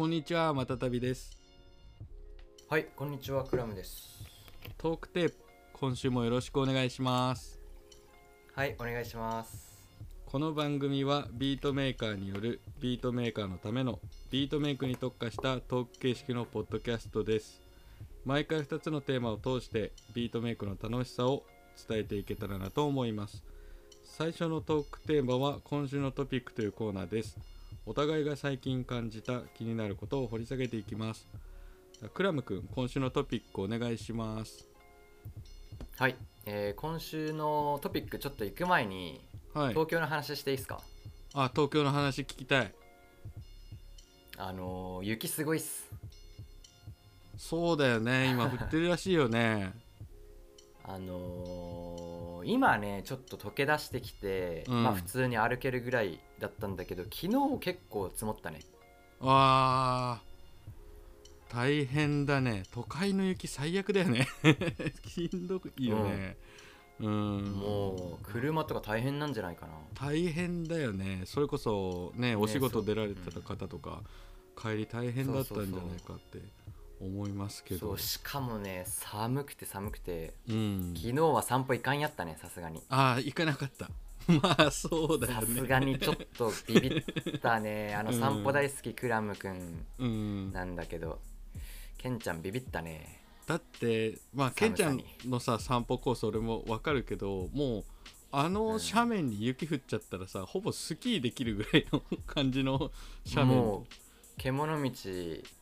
こんにちはまたたびです。はい、こんにちは、クラムです。トークテープ今週もよろしくお願いします。はい、お願いします。この番組はビートメーカーによるビートメーカーのためのビートメイクに特化したトーク形式のポッドキャストです。毎回2つのテーマを通してビートメイクの楽しさを伝えていけたらなと思います。最初のトークテーマは今週のトピックというコーナーですお互いが最近感じた気になることを掘り下げていきます。クラム君今週のトピックお願いします。はい、えー今週のトピックちょっと行く前に、はい。東京の話していいですか？あ東京の話聞きたい。あのー雪すごいっす。そうだよね。今降ってるらしいよね。あのー今ね、ちょっと溶け出してきて、うん。まあ普通に歩けるぐらいだったんだけど、昨日結構積もったね。あー大変だね。都会の雪最悪だよね。しんどくいいよね。うん。もう、車とか大変なんじゃないかな。大変だよね。それこそねお仕事そう。出られてた方とか、帰り大変だったんじゃないかって思いますけど。そう、しかもね、寒くて寒くて、うん。昨日は散歩行かんやったね、さすがに。ああ行かなかった。まあそうだよさねすがにちょっとビビったね。あのうん。散歩大好きクラムくんうん。なんだけど、ケンちゃんビビったね。だってまあケンちゃんのさ散歩コース俺もわかるけどもうあの斜面に雪降っちゃったらさ、ほぼスキーできるぐらいの感じの斜面。もう獣道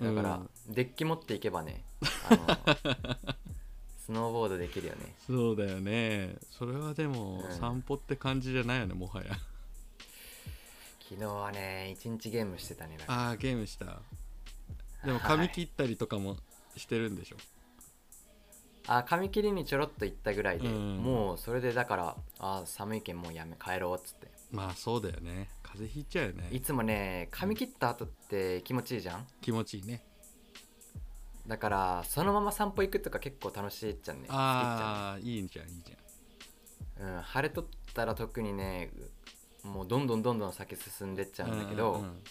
だから、うん。デッキ持っていけばね、あの スノーボードできるよね。そうだよね。それはでもうん。散歩って感じじゃないよねもはや。昨日はね、一日ゲームしてたね。ああゲームした。でもはい。髪切ったりとかもしてるんでしょ、あ髪切りにちょろっと行ったぐらいで、うん。もうそれでだから、あ寒いけんもうやめ帰ろうっつって。まあそうだよね風邪ひいちゃうよね。いつもね、髪切った後って気持ちいいじゃん？気持ちいいね。だから、そのまま散歩行くとか結構楽しいっちゃうね。ああいいじゃんいいじうん、晴れとったら特にねうもうどんどんどんどん先進んでっちゃんゃうんだけど、うんうん。うん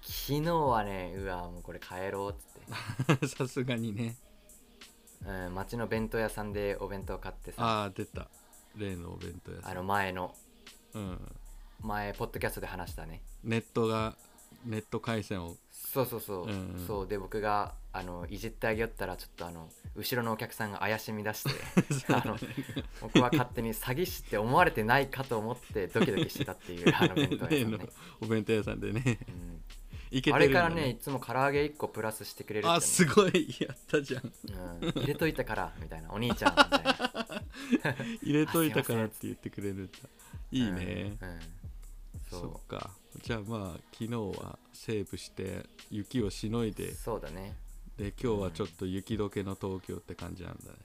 昨日はねうわもうこれ帰ろうっつって、さすがにね。うん、町の弁当屋さんでお弁当買ってさ。ああ出た。例のお弁当屋さん。あの前の。うん前ポッドキャストで話したね。ネットがネット回線を。そうそうそう、うんうん。そうで僕があのいじってあげよったらちょっとあの後ろのお客さんが怪しみ出して あの僕は勝手に詐欺師って思われてないかと思ってドキドキしてたっていう あの弁当屋さんね、お弁当屋さんでね。うん。いけてあるんだれからねいつも唐揚げ1個プラスしてくれるってねあすごいやったじゃん。うん、入れといたからみたいな。お兄ちゃんみたいな。入れといたからって言ってくれるんだ。いいね、うん。うんそそっか。じゃあまあ昨日はセーブして雪をしのいで。うそうだね。で今日はちょっと雪解けの東京って感じなんだね、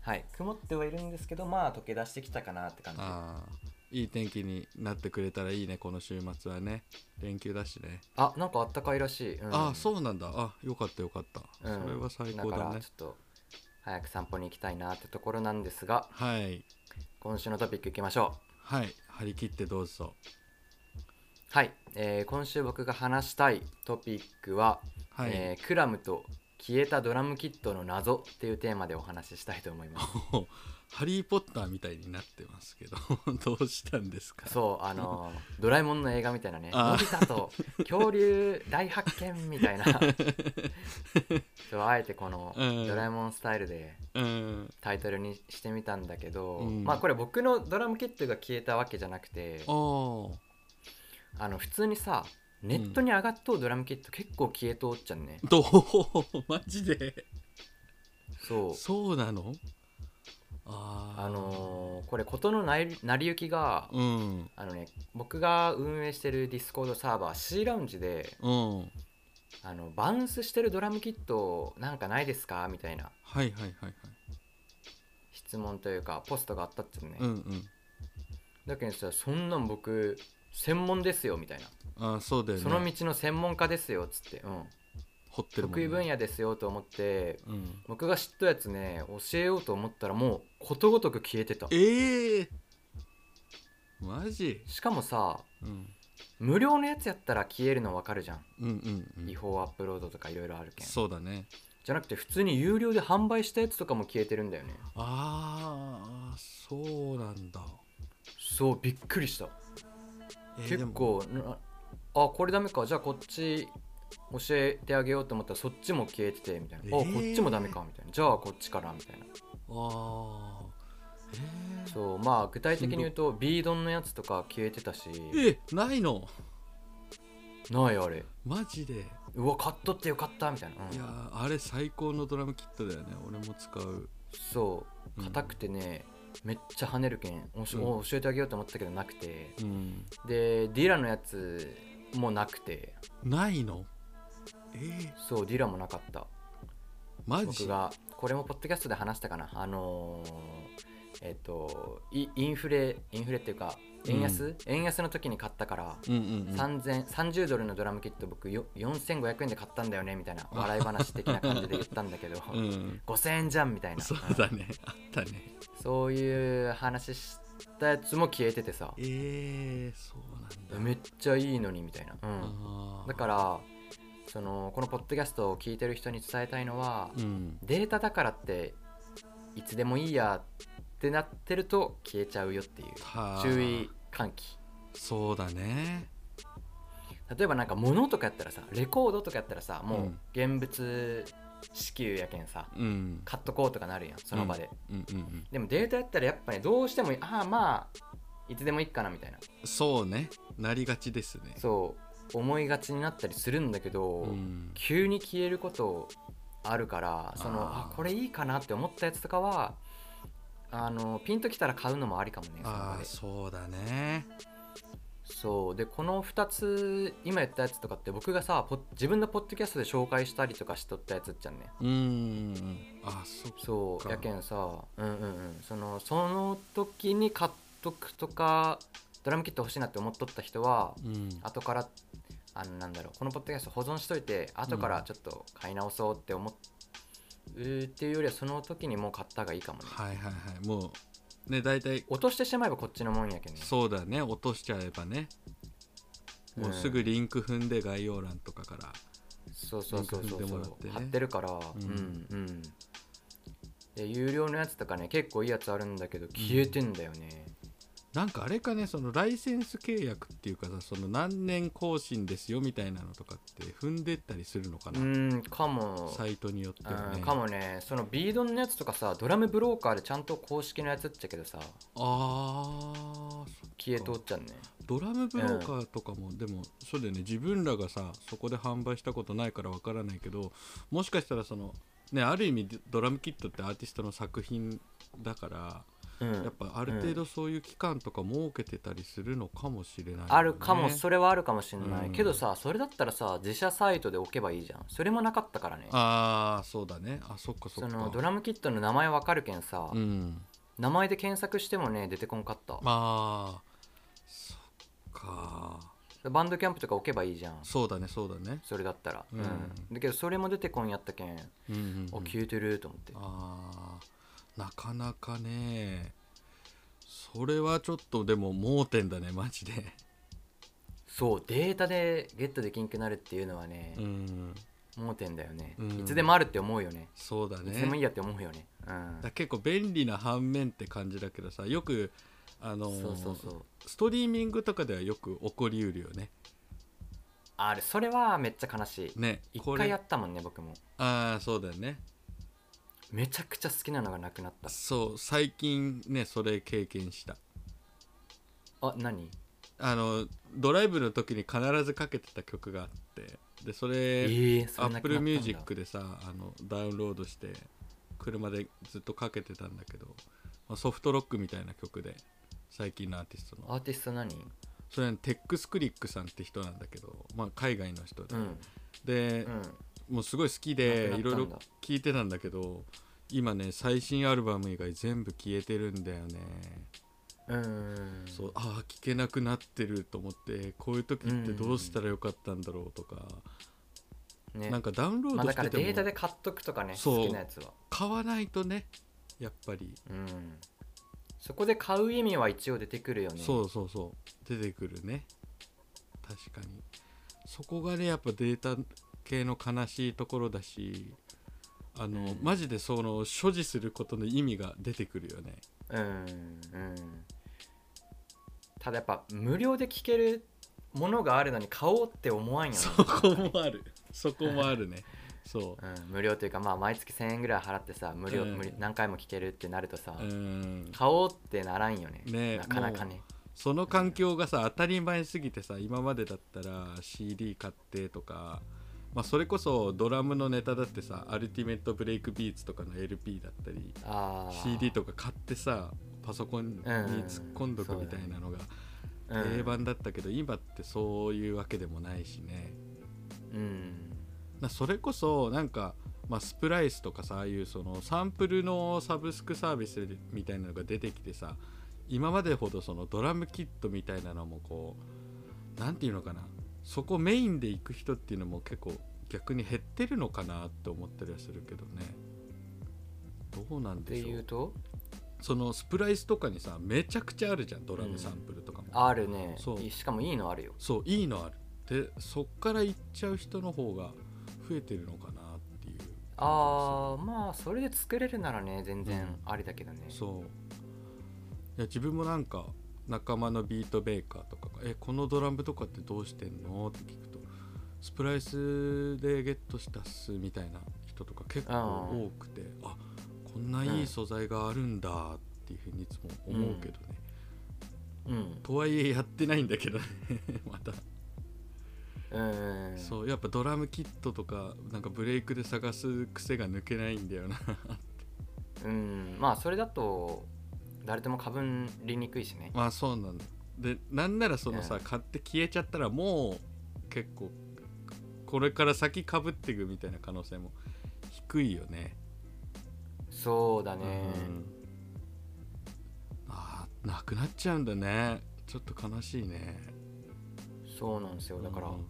はい。曇ってはいるんですけどまあ溶け出してきたかなって感じ。ああ。いい天気になってくれたらいいねこの週末はね。連休だしね、あなんかあったかいらしい、うん。ああそうなんだ。あよかったよかった、うん。それは最高だね。ちょっと早く散歩に行きたいなってところなんですがはい。今週のトピックいきましょはい張り切ってどうぞ。うはい、えー今週僕が話したいトピックは、はい、えークラムと消えたドラムキットの謎っていうテーマでお話ししたいと思います。ハリー・ポッターみたいになってますけど どうしたんですか？そうあのードラえもんの映画みたいなねのび太と恐竜大発見みたいな。そうあえてこのうん。ドラえもんスタイルでうん。タイトルにしてみたんだけど、うん。まあこれ僕のドラムキットが消えたわけじゃなくてあの普通にさネットに上がっとうドラムキット結構消えとおっちゃんね、どう？マジで？そう。そうなの？あー。あのーこれ事の成り成り行きが、うん。あのね僕が運営してるディスコードサーバー C ラウンジでうん。あのバウンスしてるドラムキットなんかないですか？みたいな。はいはいはいはい。質問というかポストがあったっつうね、うんうん。だけどさそんなん僕専門ですよみたいな、あそうだよね。その道の専門家ですよっつって、うん、掘ってるもん、ね、得意分野ですよと思ってうん。僕が知ったやつね教えようと思ったらもうことごとく消えてた。ええ。マジ？しかもさうん。無料のやつやったら消えるの分かるじゃん、うんうんうん。違法アップロードとかいろいろあるけん。そうだね。じゃなくて普通に有料で販売したやつとかも消えてるんだよね。ああそうなんだ。そうびっくりした。結えーでも構なあこれダメか。じゃあこっち教えてあげようと思ったらそっちも消えててみたいな、あえー。こっちもダメかみたいな。じゃあこっちからみたいな。ああえそうまあ具体的に言うとビードンのやつとか消えてたし。ー、えないの？ないあれ。マジで？うわ買っとってよかったみたいな、うん。いやーあれ最高のドラムキットだよね。俺も使う。そう。うん。硬くてね、めっちゃ跳ねるけんん。お教えてあげようと思ったけどなくて。うん。でディラのやつもなくて。ないの？えー、そうディラもなかった。マジ？僕がこれもポッドキャストで話したかな。あのーえっ、とイインフレインフレっていうか円安、円安の時に買ったから、うんうんうん。3000 30ドルのドラムキット僕よ4500円で買ったんだよねみたいな笑い話的な感じで言ったんだけど、うん。5000円じゃんみたいな。そうだね。あったね。そういう話したやつも消えててさ。えー、そうなんだ。めっちゃいいのにみたいな、うん、だからそのこのポッドキャストを聞いてる人に伝えたいのは、うん。データだからっていつでもいいやってなってると消えちゃうよっていうはあ。注意喚起。そうだね。例えばなんか物とかやったらさレコードとかやったらさもううん。現物支給やけんさうん。買っとこうとかなるやんその場で、うん。うんうんでもデータやったらやっぱねどうしてもああまあいつでもいいかなみたいな。そうね。なりがちですね。そう。思いがちになったりするんだけど、うん。急に消えることあるからそのあこれいいかなって思ったやつとかはあのピンときたら買うのもありかもねあそうだねそう。でこの2つ今言ったやつとかって僕がさポ自分のポッドキャストで紹介したりとかしとったやつっちゃんね。うーんあそっか。そうやけんさうんうんうん。そのその時に買っとくとかドラムキット欲しいなって思っとった人はうん。後からあのなんだろうこのポッドキャスト保存しといて後からちょっと買い直そうって思うっていうよりはその時にもう買った方がいいかもね。はいはいはい。もうね大体。落としてしまえばこっちのもんやけんね。そうだね。落としちゃえばね。もうすぐリンク踏んで概要欄とかから。そうそうそうそうそう。貼ってるから。うん。んうん。で有料のやつとかね結構いいやつあるんだけど消えてんだよね、なんかあれかねそのライセンス契約っていうかさその何年更新ですよみたいなのとかって踏んでったりするのかうな、んかも。サイトによってはね。うんかもね。そのビードンのやつとかさドラムブローカーでちゃんと公式のやつっちゃけどさ。あー消えとっちゃうね。ドラムブローカーとかも、でもそうだよね。自分らがさそこで販売したことないからわからないけどもしかしたらそのねある意味ドラムキットってアーティストの作品だからうん。やっぱある程度そういう期間とか設けてたりするのかもしれないよね、あるかもそれはあるかもしれない、うん。けどさそれだったらさ自社サイトで置けばいいじゃん。それもなかったからね。ああそうだね。あそっかそっか。そのドラムキットの名前わかるけんさ、うん。名前で検索してもね出てこんかった。まあそっか。バンドキャンプとか置けばいいじゃん。そうだねそうだね。それだったら、うん。だけどそれも出てこんやったけん、うんうん、うん、あ消えてると思って。あーなかなかね。それはちょっとでも盲点だねマジで。そうデータでゲットできんくなるっていうのはねう、ん。盲点だよね、うん。いつでもあるって思うよね。そうだね。いつでもいいやって思うよね。うん。だ結構便利な反面って感じだけどさよくあのーそうそうそう。ストリーミングとかではよく起こりうるよね。あれそれはめっちゃ悲しい。ね一回やったもんね僕も。ああそうだよねめちゃくちゃ好きなのがなくなった。そう最近ねそれ経験した。あ何？あのドライブの時に必ずかけてた曲があって。でそえれ、ー、そアップルれなくなったんだ。ミュージックでさあのダウンロードして車でずっとかけてたんだけど、まあソフトロックみたいな曲で最近のアーティストの。アーティスト何？それはテックスクリックさんって人なんだけど、まあ、海外の人で、うん。でう、ん。もうすごい好きでいろいろ聴いてたんだけど今ね最新アルバム以外全部消えてるんだよね、うん。そうああ聴けなくなってると思ってこういう時ってどうしたらよかったんだろうとか、ね。なんかダウンローまあ、だからドしててもデータで買っとくとかね好きなやつは。買わないとねやっぱり、うん。そこで買う意味は一応出てくるよね。そうそうそう。出てくるね。確かに。そこがねやっぱデータ系の悲しいところだしあの、うんマジでその所持することの意味が出てくるよね。うんうん。ただやっぱ無料で聞けるものがあるのに買おうって思わんよね。そこもある。そこもあるね。そう。ん、無料というかまあ毎月1000円ぐらい払ってさ無料、うん。無料何回も聞けるってなるとさ、ううん。買おうってならんよね。ねなかなかね。その環境がさ当たり前すぎてさ今までだったら CD 買ってとか、まあ、それこそドラムのネタだってさアルティメットブレイクビーツとかの LP だったり CD とか買ってさパソコンに突っ込んどくみたいなのがうん。定番だったけど、今ってそういうわけでもないしね。うん。なそれこそなんか、まあ、スプライスとかさああいうそのサンプルのサブスクサービスみたいなのが出てきてさ今までほどそのドラムキットみたいなのもこうなんていうのかなそこメインで行く人っていうのも結構逆に減ってるのかなって思ったりはするけどね。どうなんってでしょいううと？そのスプライスとかにさめちゃくちゃあるじゃんドラムサンプルとかも、あるね。そう。いしかもいいのあるよ。そういいのある。でそっから行っちゃう人の方が増えてるのかなっていう。あーまあそれで作れるならね全然ありだけどね、そう。いや自分もなんか仲間のビートベーカーとかが「えこのドラムとかってどうしてんの?」って聞くと「スプライスでゲットしたっす」みたいな人とか結構多くてあこんないい素材があるんだっていうふうにいつも思うけどね、うん。とはいえやってないんだけどね また、うんそうやっぱドラムキットとかなんかブレイクで探す癖が抜けないんだよな。うん。まあそれだと誰でもかぶりにくいしね。まあそうなんだでなんならそのさ、うん買って消えちゃったらもう結構これから先かぶっていくみたいな可能性も低いよね。そうだね。うん。あーなくなっちゃうんだね。ちょっと悲しいね。そうなんですよ。だから、うん。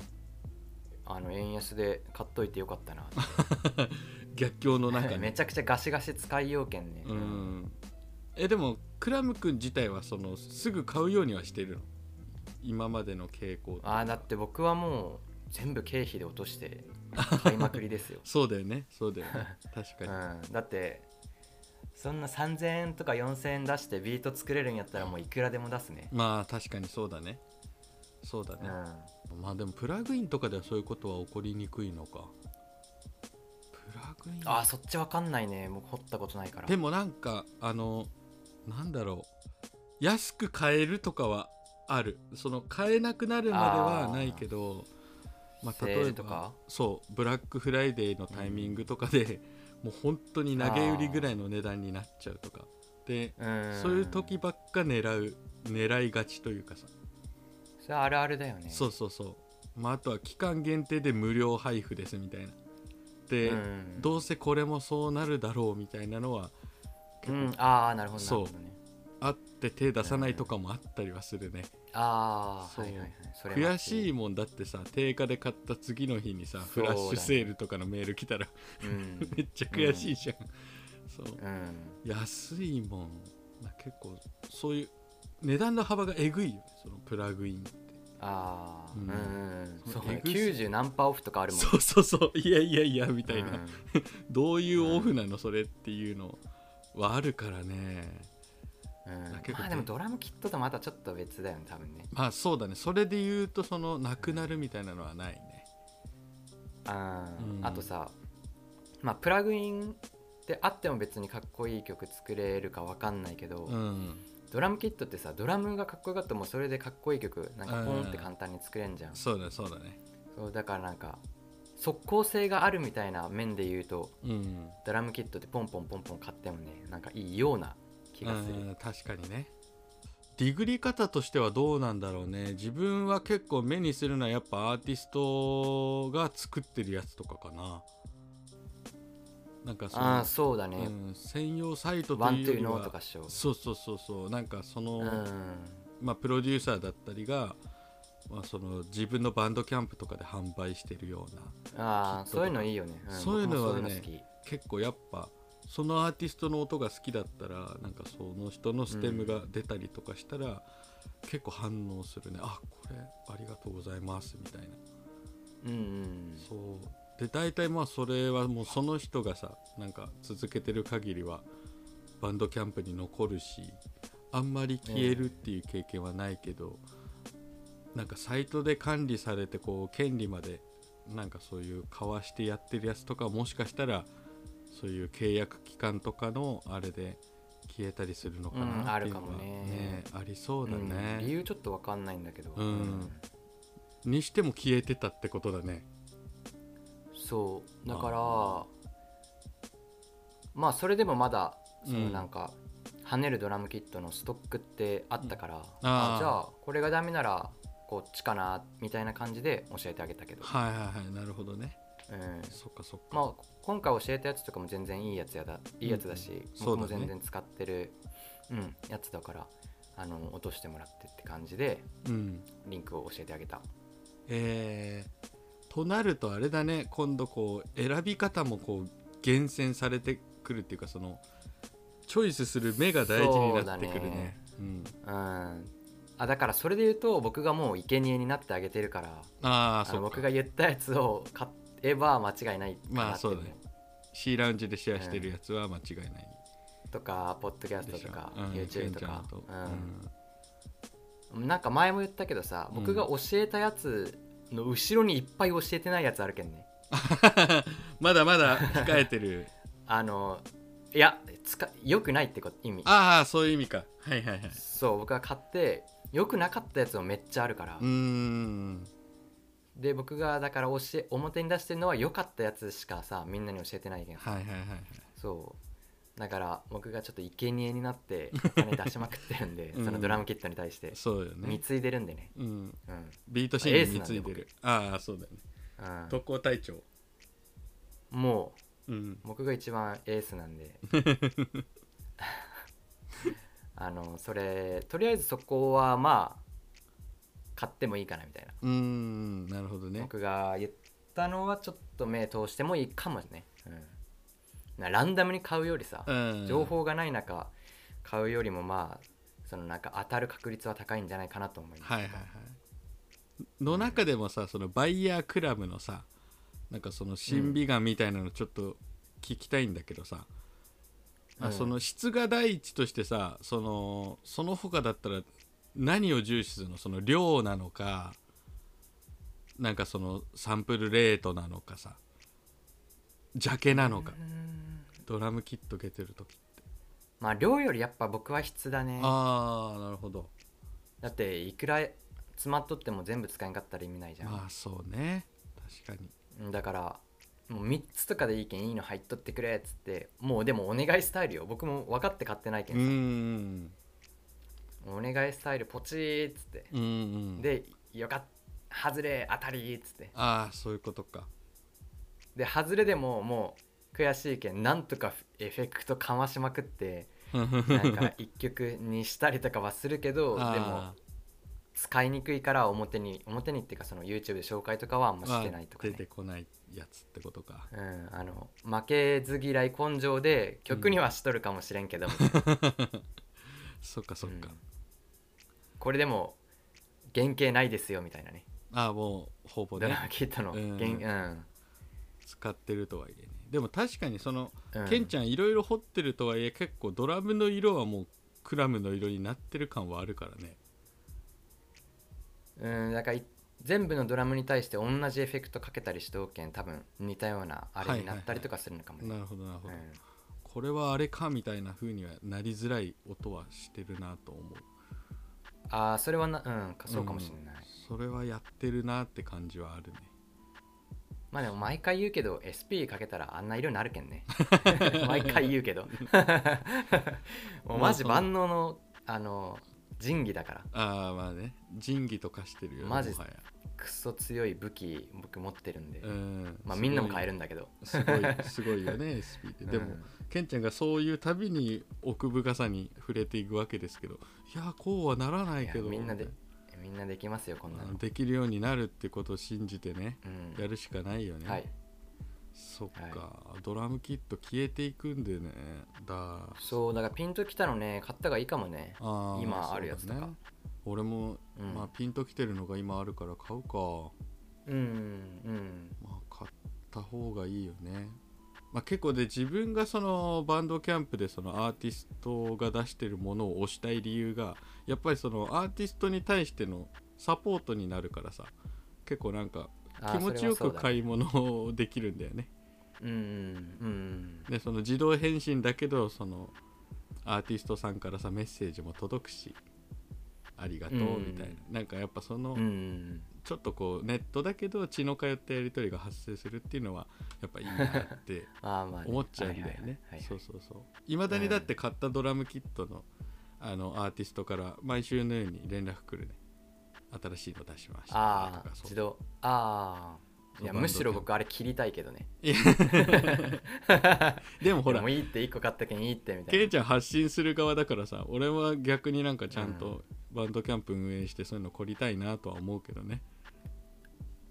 あの円安で買っといてよかったな 逆境の中 めねちゃくちゃガシガシ使いようけんね、うん。えでもクラム君自体はそのすぐ買うようにはしてるの？今までの傾向ああだって僕はもう全部経費で落として 買いまくりですよ、そうだよね。そうだよね。確かに、うん、だってそんな3000円とか4000円出してビート作れるんやったらもういくらでも出すね。まあ確かにそうだね。そうだね、うん。まあでもプラグインとかではそういうことは起こりにくいのか。プラグイン。あーそっちわかんないね。僕掘ったことないから。でもなんかあのなんだろう。安く買えるとかはある。その買えなくなるまではないけどまあ、例えばそうブラックフライデーのタイミングとかで、もう本当に投げ売りぐらいの値段になっちゃうとか。で、うん。そういう時ばっか狙う狙いがちというかさ、それあるあるだよね。そうそうそう、まあ、あとは期間限定で無料配布ですみたいな。で、うん。どうせこれもそうなるだろうみたいなのはうん、ああなるほどなそう。ねあって手出さないとかもあったりはするね、ああはいはいはい。それ悔しいい、もんだってさ定価で買った次の日にさね。ラッシュセールとかのメール来たらうん。めっちゃ悔しいじゃん、そう。うん、安いもん。な結構そういう値段の幅がえぐいよねそのプラグインって。ああううんん、うん、そそううね。エグす90何パーオフとかあるもんそうそうそう。いやいやいやみたいな、うん。どういうオフなのそれっていうのはあるからね。うん。結構まあでもドラムキットとまたちょっと別だよね多分ね。まあそうだね。それで言うとそのなくなるみたいなのはないね。あ,、うん。あとさまあプラグインであっても別にかっこいい曲作れるかわかんないけど、うん。ドラムキットってさドラムがかっこよかったらもうそれでかっこいい曲なんかポンって簡単に作れんじゃん、そうだそうだね。そうだからなんか即効性があるみたいな面で言うとうん。ドラムキットってポンポンポンポン買ってもねなんかいいような気がする。うん確かにね。ディグリ方としてはどうなんだろうね。自分は結構目にするのはやっぱアーティストが作ってるやつとかかな。なんかそのああそうだね、うん、専用サイトというよりはそうそうそうそう。なんかその、うん。まあ、プロデューサーだったりが、まあ、その自分のバンドキャンプとかで販売してるような。ああそういうのいいよね、んそういうのはね結構やっぱそのアーティストの音が好きだったらなんかその人のステムが出たりとかしたら、結構反応するね。あこれありがとうございますみたいな。うんうん。そう。で大体まあそれはもうその人がさなんか続けてる限りはバンドキャンプに残るしあんまり消えるっていう経験はないけど、なんかサイトで管理されてこう権利までなんかそういう交わしてやってるやつとかもしかしたらそういう契約期間とかのあれで消えたりするのかうんなっていうのは、あるかもね。ありそうだうんね、理由ちょっとわかんないんだけど、うん。にしても消えてたってことだね。そう。だからまあそれでもまだそのうん。なんか、跳ねるドラムキットのストックってあったから、あじゃあこれがダメならこっちかなみたいな感じで教えてあげたけど、はいはいはいなるほどね。うん、そっかそっか、まあ今回教えたやつとかも全然いいやつやだいいやつだし、そうだね。僕も全然使ってる、うん、やつだからあの落としてもらってって感じでうん。リンクを教えてあげた。えー、となるとあれだね。今度こう選び方もこう厳選されてくるっていうかそのチョイスする目が大事になってくるね。うん、うんあだからそれで言うと僕がもう生贄になってあげてるからあのああそうか。僕が言ったやつを買えば間違いない。まあそうだね。C ラウンジでシェアしてるやつは間違いない。とかポッドキャストとか、うん YouTube とか。んと、うん、なんか前も言ったけどさうん。僕が教えたやつの後ろにいっぱい教えてないやつあるけんね。まだまだ控えてる。あのいや使よくないってこと意味。ああそういう意味か。はいはいはい。そう僕が買ってよくなかったやつもめっちゃあるから。で僕がだから教え表に出してるのは良かったやつしかさみんなに教えてないけん。はいはいはいはい。そう。だから僕がちょっと生贄になってお金出しまくってるんで、うん。そのドラムキットに対して。そうよね。貢いでるんでね。うん。うん、ビートシーンについてる。ああそうだよね。うん。特攻隊長。もう。ん。う僕が一番エースなんで あのそれとりあえずそこはまあ買ってもいいかなみたいな、うーんなるほどね。僕が言ったのはちょっと目通してもいいかもね、うん、なランダムに買うよりさ、うん。情報がない中買うよりもまあそのなんか当たる確率は高いんじゃないかなと思います、はいはいはい。の中でもさそのバイヤークラブのさなんかその審美眼みたいなのちょっと聞きたいんだけどさ、あうんその質が第一としてさそのその他だったら何を重視するの？その量なのかなんかそのサンプルレートなのかさ。ジャケなのか。うん。ドラムキット受けてる時まあ量よりやっぱ僕は質だね。ああなるほど。だっていくら詰まっとっても全部使えんかったら意味ないじゃん、まあそうね。確かに。うんだからもう3つとかでいいけんいいの入っとってくれっつってもうでもお願いスタイルよ。僕も分かって買ってないけうんさ、んお願いスタイルポチーっつって、でよかった外れ当たりっつって。ああそういうことか。で外れでももう悔しいけんなんとかエフェクトかましまくって なんか一曲にしたりとかはするけどでもあ使いにくいから表に表にっていうかその YouTube で紹介とかはあんまーしてないとか出ねてこないやつってことか。うん、あの負けず嫌い根性で曲にはしとるかもしれんけど、みたいなそっかそっか、うん。これでも原型ないですよみたいなね。ああもうほぼね。ドラマキットのうん。原うん。使ってるとはいえね。でも確かにその、うん。ケンちゃんいろいろ掘ってるとはいえ結構ドラムの色はもうクラムの色になってる感はあるからねうん、だからい全部のドラムに対して同じエフェクトかけたりしておけん多分似たようなあれになったりとかするのかも。ね、なるほどなるほど、うん。これはあれかみたいな風にはなりづらい音はしてるなと思う。ああそれはなうんかそうかもしれない、それはやってるなって感じはあるね。まあでも毎回言うけど SP かけたらあんな色になるけんね。毎回言うけど。もうマジ万能のあの神器だから。ああまあね。仁義と化してるよねマジもはや。クソ強い武器僕持ってるんで、うん。まあみんなも買えるるんだけど。すごい すごいよね SP ってで。も、うん。ケンちゃんがそういうたびに奥深さに触れていくわけですけどいやこうはならないけど。いやみんなでみんなできますよこんなの、できるようになるってことを信じてねうん。やるしかないよね、はいそっか、はドラムキット消えていくんでね。だ。そうだからピンときたのね。買った方がいいかもね。あー今あるやつとか。ね。俺も、うん。まあピンときてるのが今あるから買うか。うんうん。まあ買った方がいいよね。まあ結構で自分がそのバンドキャンプでそのアーティストが出してるものを推したい理由がやっぱりそのアーティストに対してのサポートになるからさ。結構なんかあ気持ちよくい買い物できるんだよね。うんうんうんでその自動返信だけどそのアーティストさんからさメッセージも届くしありがとううん。みたいな、なんかやっぱその、うんうん。ちょっとこうネットだけど血の通ったやり取りが発生するっていうのはやっぱいいなって 思っちゃうんだよね。そうそうそう。いまだにだって買ったドラムキットのあのアーティストから毎週のように連絡来るね新しいの出しました。あ自動ああいやむしろ僕あれ切りたいけどね。でもほらもういいって1個買ったけんいいってみたいな。ケイちゃん発信する側だからさ俺は逆になんかちゃんとバンドキャンプ運営してそういうの凝りたいなとは思うけどね、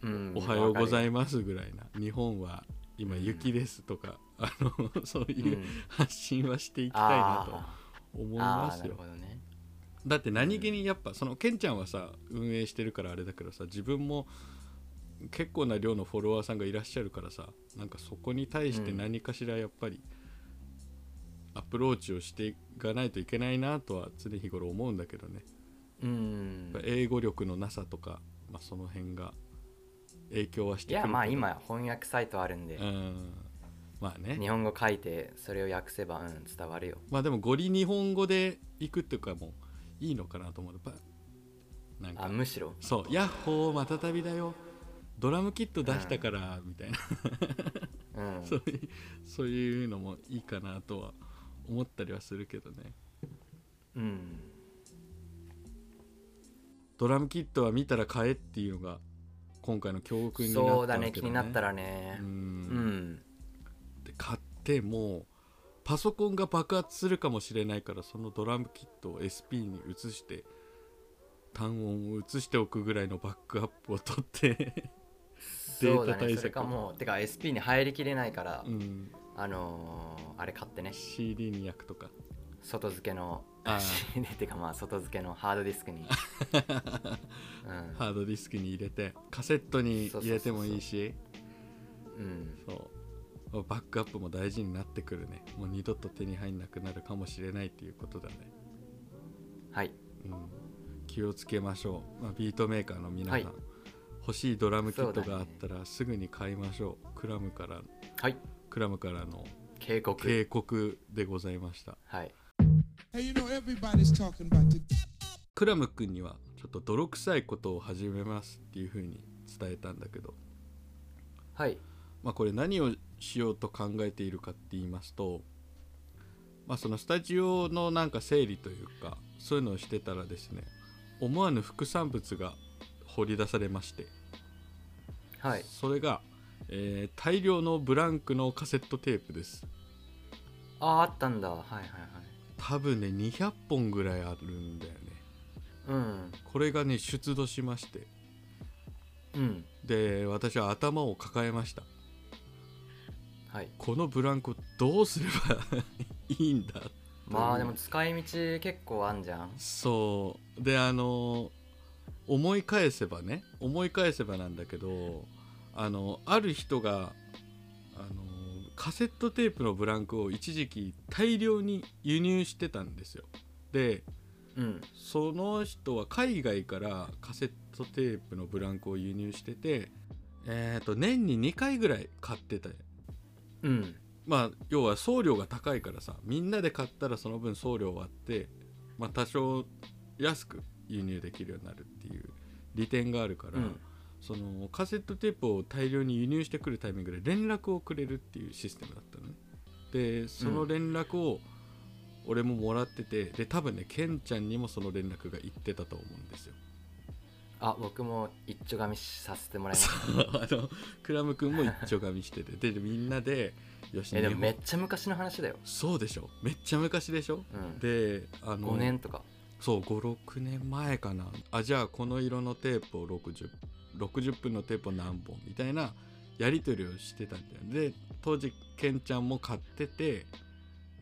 うんおはようございいますぐらいな。日本は今雪ですとか、あのそういうう発信はしていきたいなあと思いーあーなるますよほどねだって何気にやっぱそのケンちゃんはさ運営してるからあれだけどさ自分も結構な量のフォロワーさんがいらっしゃるからさなんかそこに対して何かしらやっぱりアプローチをしていかないといけないなとは常日頃思うんだけどね。うん。英語力のなさとか、まあ、その辺が影響はしていやまあ今翻訳サイトあるんで。うん。まあね。日本語書いてそれを訳せばうん伝わるよ。まあでもゴリ日本語で行くっていうかもういいのかなと思うやっぱなんかあむしろ？そう「ヤッホーまた旅だよ。ドラムキット出したから」みたいな。うん。そういうそういうのもいいかなとは思ったりはするけどね。うん。ドラムキットは見たら買えっていうのが今回の教訓になったそうわけだ、ね、だね気になったらね。ううん。んで買ってもうパソコンが爆発するかもしれないからそのドラムキットを SP に移して単音を移しておくぐらいのバックアップを取って デーそうタ対策だねそれかもうてか SP に入りきれないから、うん、あのーあれ買ってね。CD に焼くとか。外付けの CD っていうかまあ外付けのハードディスクに、うん、ハードディスクに入れてカセットに入れてもいいし。うん。そうバックアップも大事になってくるね。もう二度と手に入んなくなるかもしれないっていうことだね、はい。うん、気をつけましょう、まあ、ビートメーカーの皆さん、はい。欲しいドラムキットがあったらすぐに買いましょう。クラムからはい。クラムからの。警告。警告でございました。はい。Hey, you know everybody's talking about the クラム君にはちょっと泥臭いことを始めますっていう風に伝えたんだけど。はい。まあこれ何をしようと考えているかって言いますとまあそのスタジオのなんか整理というかそういうのをしてたらですね思わぬ副産物が掘り出されましてはい。それが、えー大量のブランクのカセットテープです。あああったんだ。はいはい多分ね200本ぐらいあるんだよね。はいうん。これがね出土しまして。うん。で私は頭を抱えましたはい。このブランクをどうすれば いいんだまあでも使い道結構あんじゃん。そう。であの思い返せばね思い返せばなんだけどあのある人があのカセットテープのブランクを一時期大量に輸入してたんですよ。でうん。その人は海外からカセットテープのブランクを輸入しててえー、と年に2回ぐらい買ってたうん。まあ要は送料が高いからさみんなで買ったらその分送料割って、まあ、多少安く輸入できるようになるっていう利点があるから、うん。そのカセットテープを大量に輸入してくるタイミングで連絡をくれるっていうシステムだったのね。でその連絡を俺ももらっててで多分ねケンちゃんにもその連絡が行ってたと思うんですよあ僕も一丁紙させてもらいましあのクラム君も一丁紙してて。でみんなでよしたえでもめっちゃ昔の話だよ。そうでしょ。めっちゃ昔でしょ。うん。であの5年とか。そう56年前かな。あじゃあこの色のテープを6060分のテープを何本みたいなやり取りをしてたんだよ。で当時ケンちゃんも買ってて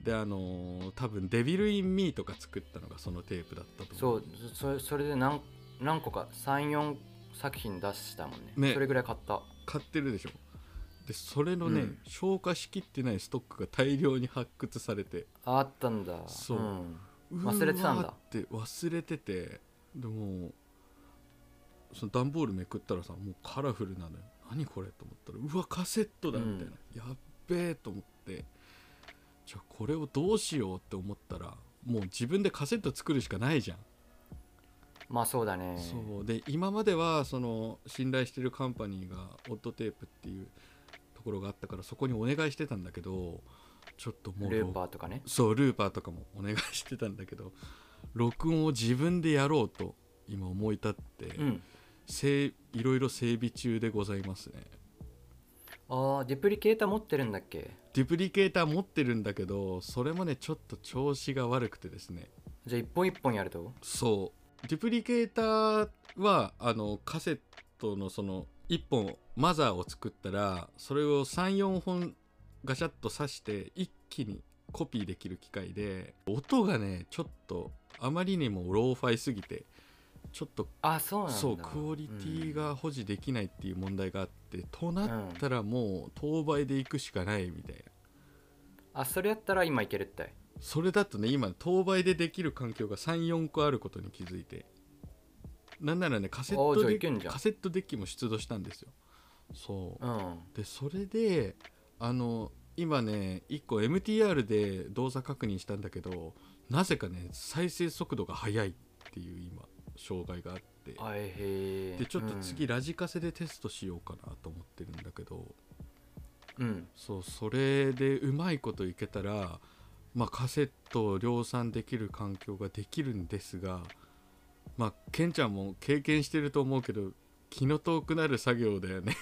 であのー多分「デビル・イン・ミー」とか作ったのがそのテープだったと思そううそれそれで何何個か34作品出したもんね。ね。それぐらい買った。買ってるでしょ。でそれのね、うん。消化しきってないストックが大量に発掘されて。あったんだ。そう。ん。忘れてたんだ。って忘れててでもその段ボールめくったらさもうカラフルなのよ。何これと思ったらうわカセットだみたいな、やっべえと思って。じゃあこれをどうしようって思ったらもう自分でカセット作るしかないじゃん、まあそうだね。そう。で今まではその信頼してるカンパニーがオッドテープっていうところがあったからそこにお願いしてたんだけどちょっともうルーパーとかね。そうルーパーとかもお願いしてたんだけど 録音を自分でやろうと今思い立って、うん。せいいろいろ整備中でございますね。ああデュプリケーター持ってるんだっけ？デュプリケーター持ってるんだけどそれもねちょっと調子が悪くてですね。じゃあ一本一本やると？そうデュプリケーターはあのカセットのその1本マザーを作ったらそれを34本ガシャッと挿して一気にコピーできる機械で音がねちょっとあまりにもローファイすぎてちょっとあそうなんだ。そうクオリティが保持できないっていう問題があって、となったらもう等倍でいくしかないみたいな。あそれやったら今いけるってそれだとね今等倍でできる環境が34個あることに気づいてなんならねカセットデゃあいけんじゃん。カセットデッキも出土したんですよ。そう。うん。でそれであの今ね1個 MTR で動作確認したんだけどなぜかね再生速度が速いっていう今障害があって。でちょっと次ラジカセでテストしようかなと思ってるんだけど。うん、うん。そうそれでうまいこといけたら、まあ、カセットを量産できる環境ができるんですがまあケンちゃんも経験してると思うけど気の遠くなる作業だよね。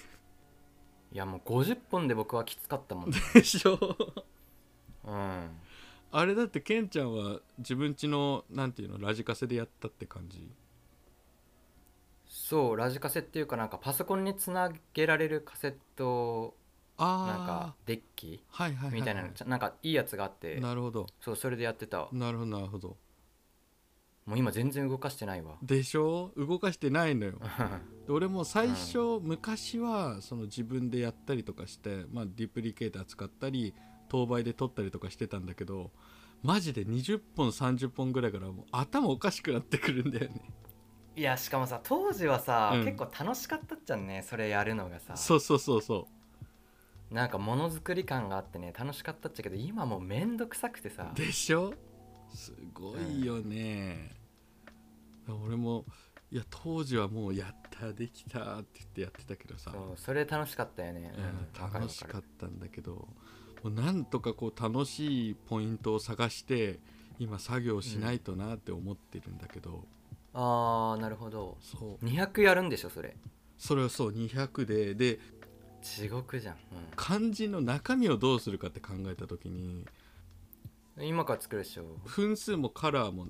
いやもう50本で僕はきつかったもんね。でしょ？うん。あれだってケンちゃんは自分家のなんていうのラジカセでやったって感じ？そうラジカセっていうかなんかパソコンにつなげられるカセットあなんかあデッキ？はいはいみたいなのなんかいいやつがあって。なるほど。そうそれでやってた。わなるほどなるほど。もう今全然動かしてないわ。でしょ？動かしてないのよ。で俺も最初、昔はその自分でやったりとかして、まあ、デュプリケーター使ったり当倍で撮ったりとかしてたんだけどマジで20本30本ぐらいからもう頭おかしくなってくるんだよね。いやしかもさ当時はさ、うん。結構楽しかったっちゃんねそれやるのがさ。そうそうそうそなんかものづくり感があってね楽しかったっちゃけど今もうめんどくさくてさ。うでしょ？すごいよね、俺もいや当時はもうやったできたって言ってやってたけどさ、そうそれ楽しかったよね、うん楽しかるったんだけどもうなんとかこう楽しいポイントを探して今作業しないとなって思ってるんだけど、あーなるほど。そう。200やるんでしょそれ。それをそう200で。で地獄じゃん、漢字の中身をどうするかって考えた時にうん、今から作るでしょ。分数もカラーも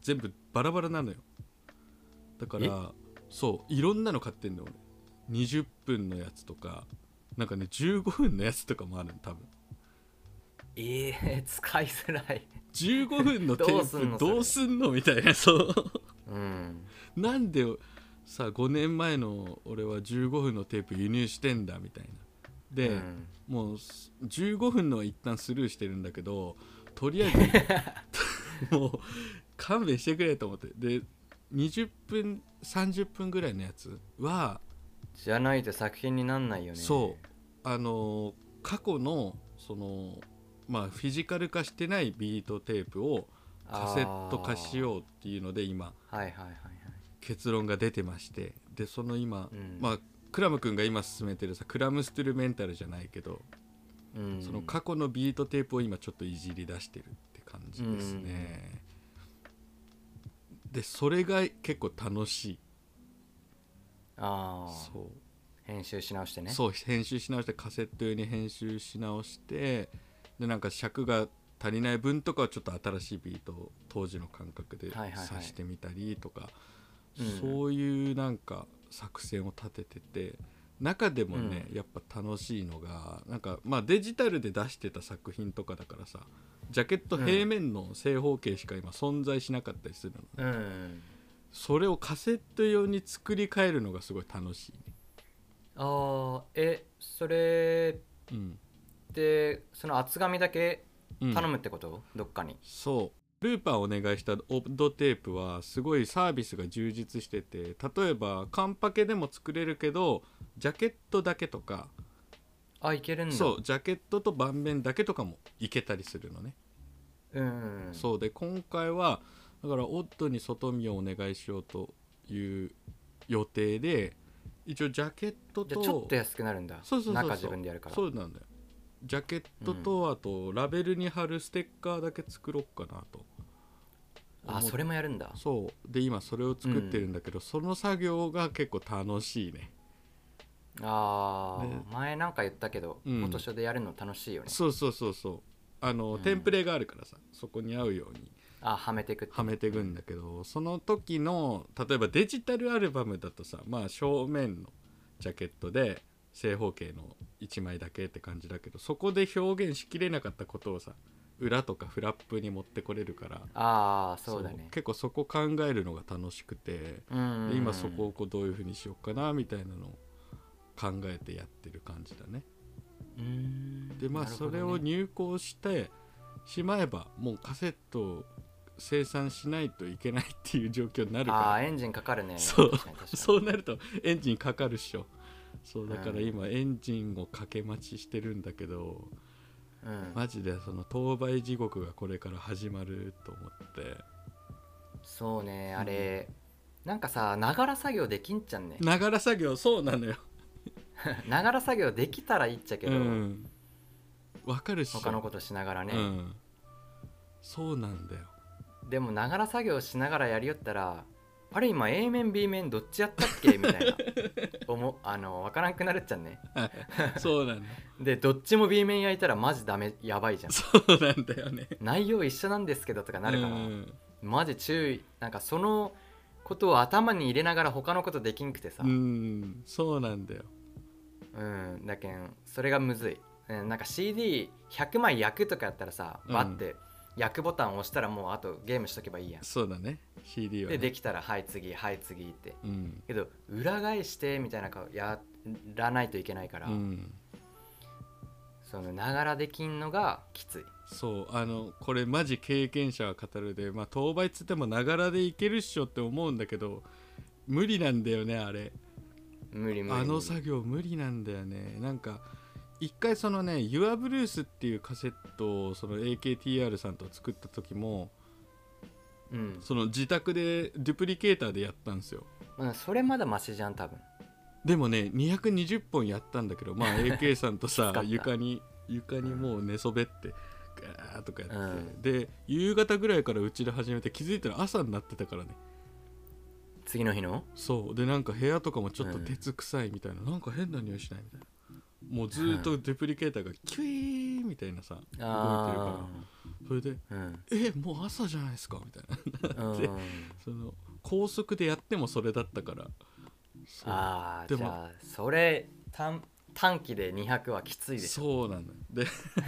全部バラバラなのよ。だからそういろんなの買ってんの俺。20分のやつとかなんかね15分のやつとかもあるの多分。ええ使いづらい。15分のテどうすんのそれ。ープどうすんのみたいなそう。うん。なんでさ5年前の俺は15分のテープ輸入してんだみたいな。で、うん。もうす15分のは一旦スルーしてるんだけどとりあえず もう勘弁してくれと思って。で20分30分ぐらいのやつはじゃないと作品になんないよね。そう。あの過去のそのまあフィジカル化してないビートテープをカセット化しようっていうので今。はいはいはい結論が出てましてでその今、うん。まあクラム君が今進めてるさ CRAMstrumental じゃないけど、うん。その過去のビートテープを今ちょっといじり出してるって感じですね、でそれが結構楽しい。ああ。そう。編集し直してね。そう編集し直してカセット用に編集し直してでなんか尺が足りない分とかはちょっと新しいビートを当時の感覚ではいはいはい。挿してみたりとか、うんそういうなんか作戦を立ててて中でもね、やっぱ楽しいのがなんかまあデジタルで出してた作品とかだからさジャケット平面の正方形しか今存在しなかったりするの、うん。それをカセット用に作り変えるのがすごい楽しいね。あー。えそれうん、ってその厚紙だけうん頼むってこと、どっかに。そうルーパーお願いしたオードテープはすごいサービスが充実してて例えばカンパケでも作れるけどジャケットだけとか。あいけるんだ。そうジャケットと盤面だけとかもいけたりするのね、うん。そうで今回はだからオッドに外見をお願いしようという予定で一応ジャケットとじゃあちょっと安くなるんだ。そうそうそうそう。中自分でやるから。そうなんだよジャケットと、あとラベルに貼るステッカーだけ作ろうかなと。あそれもやるんだ。そう。で今それを作ってるんだけど、その作業が結構楽しいね。あー、ね。前なんか言ったけど、うん。でやるの楽しいよね。そうそうそうそう。あの、うん。テンプレがあるからさそこに合うようにあはめてくって。はめていくんだけどその時の例えばデジタルアルバムだとさまあ正面のジャケットで正方形の1枚だけって感じだけどそこで表現しきれなかったことをさ裏とかフラップに持ってこれるからああそうだね。結構そこ考えるのが楽しくてうんで今そこをこうどういうふうにしようかなみたいなのを考えてやってる感じだね。うん。でまあそれを入稿してしまえばもうカセットを生産しないといけないっていう状況になるから。ああエンジンかかるね。そう。そうなるとエンジンかかるっしょそうだからうん。今エンジンをかけ待ちしてるんだけどうん。マジでその当倍地獄がこれから始まると思って。そうねあれ、なんかさながら作業できんちゃんね。ながら作業そうなのよ。ながら作業できたらいいっちゃけど、うん。わかるっし。ょ他のことしながらね、うん。そうなんだよ。でもながら作業しながらやりよったらあれ今 A 面 B 面どっちやったっけ？みたいな。思あの分からんくなるっちゃんね。そうなんだ。でどっちも B 面焼いたらマジダメやばいじゃん。そうなんだよね。内容一緒なんですけどとかなるから、うん。マジ注意。なんかそのことを頭に入れながら他のことできんくてさ。うん。そうなんだよ。うん。だけんそれがむずい、うん、なんか CD100 枚焼くとかやったらさうん。バッて焼くボタンを押したらもうあとゲームしとけばいいやん。そうだね。CD は、ね、でできたらはい次はい次って。うん、けど裏返してみたいな顔やらないといけないから、うん、そのながらできんのがきつい。そう。あのこれマジ経験者は語るでまあ当倍っつってもながらでいけるっしょって思うんだけど無理なんだよねあれ。無理無理。あの作業無理なんだよね。なんか一回そのね「YourBlues」っていうカセットをその AKTR さんと作った時もうん、その自宅でデュプリケーターでやったんですよ。うん、それまだマシじゃん多分。でもね220本やったんだけどまあ AK さんとさ床に床にもう寝そべってガーッとかやって、うん。で夕方ぐらいからうちで始めて気づいたら朝になってたからね。次の日の？そう。でなんか部屋とかもちょっと鉄臭いみたいな、なんか変な匂いしないみたいなもうずーっと duplicator がキュイーンみたいなさ動いてるから。あそれであうん「えもう朝じゃないですか」みたいな。うん。でその高速でやってもそれだったから。ああでもじゃあそれ短短期で200はきついでしょ。そうなのよ。で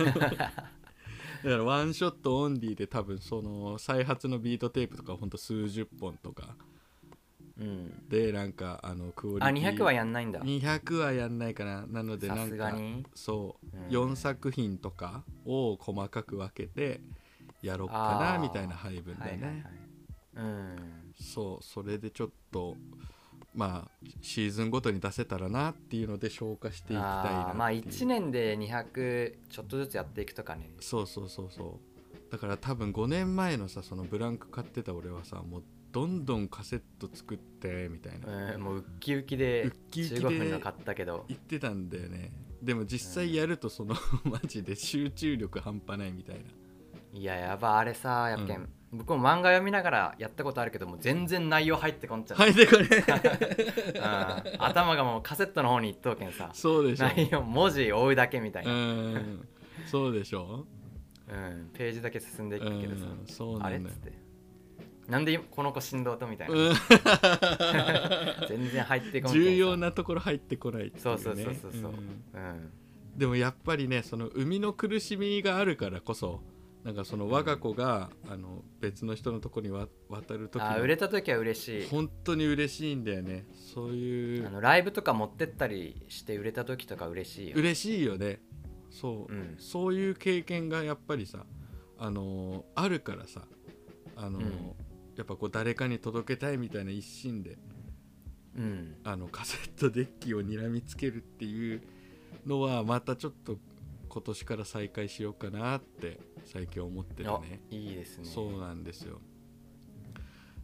だから one shot only で多分その再発のビートテープとかほんと数十本とかうん。でなんかあのクオリテあィ200はやんないんだ。200はやんないかな。なのでなさすんかがに。そう、うん。4作品とかを細かく分けてやろうかあー。なみたいな配分だよね、はいはいはい。うん。そうそれでちょっとまあシーズンごとに出せたらなっていうので消化していきたいなっていう。あーまあ1年で200ちょっとずつやっていくとかね。そうそうそうそう。だから多分5年前のさそのブランク買ってた俺はさもうどんどんカセット作ってみたいな、うんもうウッキウキでウッキウキで15分の買ったけど。言ってたんだよね。でも実際やるとそのマジで集中力半端ないみたいな。いややばあれさやっけん、僕も漫画読みながらやったことあるけどもう全然内容入ってこんちゃう、はいでこれ うん。頭がもうカセットの方に行っとうけんさ。そうでしょ。内容文字追うだけみたいうな、ん。そうでしょ。うん、ページだけ進んでいくけどさ、うん。そうあれっつっなんだよてなんでこの子振動とみたいな、うん。全然入ってこんけんさ。重要なところ入ってこないいう、ね、そうそうそうそうそう。ん。うん。でもやっぱりねその生みの苦しみがあるからこそなんかその我が子が、あの別の人のとこにわ渡る時あ売れた時は嬉しい。本当に嬉しいんだよね。そういう。あのライブとか持ってったりして売れた時とか嬉しいよ嬉しいよね。そう、うん。そういう経験がやっぱりさあのーあるからさあのーうんやっぱこう誰かに届けたいみたいな一心でうん。あのカセットデッキを睨みつけるっていうのはまたちょっと今年から再開しようかなって最近思ってるあねいいですね。そうなんですよ。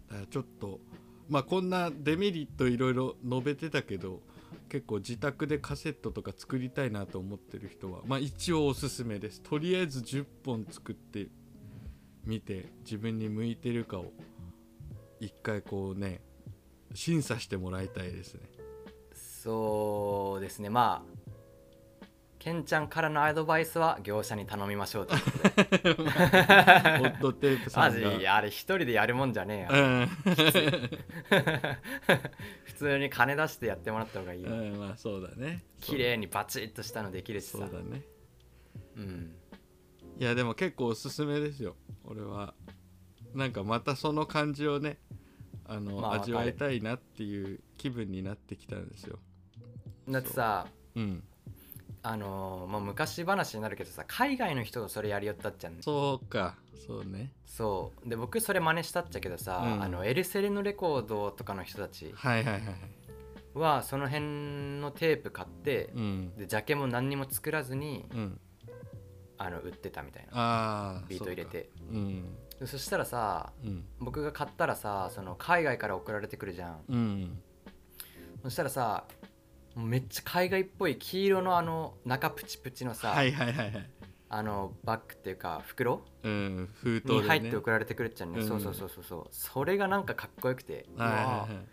だからちょっとまあこんなデメリットいろいろ述べてたけど結構自宅でカセットとか作りたいなと思ってる人はまあ一応おすすめです。とりあえず10本作ってみて自分に向いてるかを一回こうね審査してもらいたいですね。そうですね。まあケンちゃんからのアドバイスは業者に頼みましょうということで。ホットテープさマんが。ジあれ一人でやるもんじゃねえうよん 普通に金出してやってもらった方がいいよ。うんまあそうだね。綺麗にバチッとしたのできるしさ。そうだね。うん。いやでも結構おすすめですよ。俺はなんかまたその感じをねあの、まあ味わいたいなっていう気分になってきたんですよ。だってさう。ん。あのーまあ、昔話になるけどさ海外の人がそれやりよったっちゃんね。そうか。そうね。そう。で僕それ真似したっちゃけどさ、うん。あのエルセレのレコードとかの人たちはいはいはいはその辺のテープ買って、うん。でジャケも何にも作らずにうん。あの売ってたみたいな。ああビート入れて。そうか。うん。でそしたらさうん。僕が買ったらさその海外から送られてくるじゃん。うんそしたらさめっちゃ海外っぽい黄色のあの中プチプチのさ、はいはいはいはい。あのバッグっていうか袋うん封筒ね。入って送られてくるっちゃんね、うん。そうそうそうそうそう。それがなんかかっこよくて、はいはいはい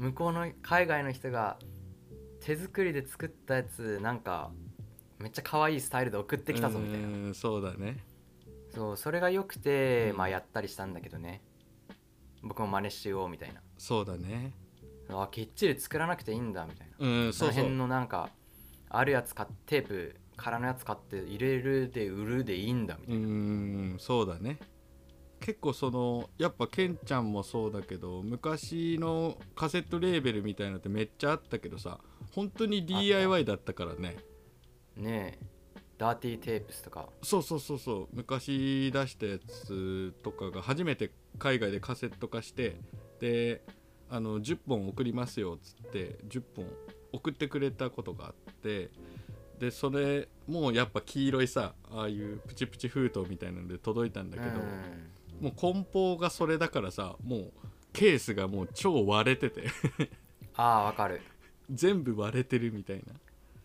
向こうの海外の人が手作りで作ったやつなんかめっちゃ可愛いスタイルで送ってきたぞみたいな。うんそうだねそうそれが良くて、うん。まあやったりしたんだけどね。僕も真似しようみたいな。そうだね。あきっちり作らなくていいんだみたいな。うんそうそう。その辺のなんかあるやつ買ってテープ空のやつ買って入れるで売るでいいんだみたういな、んそうだね。結構そのやっぱケンちゃんもそうだけど昔のカセットレーベルみたいなのってめっちゃあったけどさ本当に DIY だったからね。ねえダーティーテープスとか。そうそうそうそう。昔出したやつとかが初めて海外でカセット化してであの10本送りますよっつって10本送ってくれたことがあってでそれもうやっぱ黄色いさああいうプチプチ封筒みたいなので届いたんだけど、うん。もう梱包がそれだからさもうケースがもう超割れてて。ああわかる。全部割れてるみたい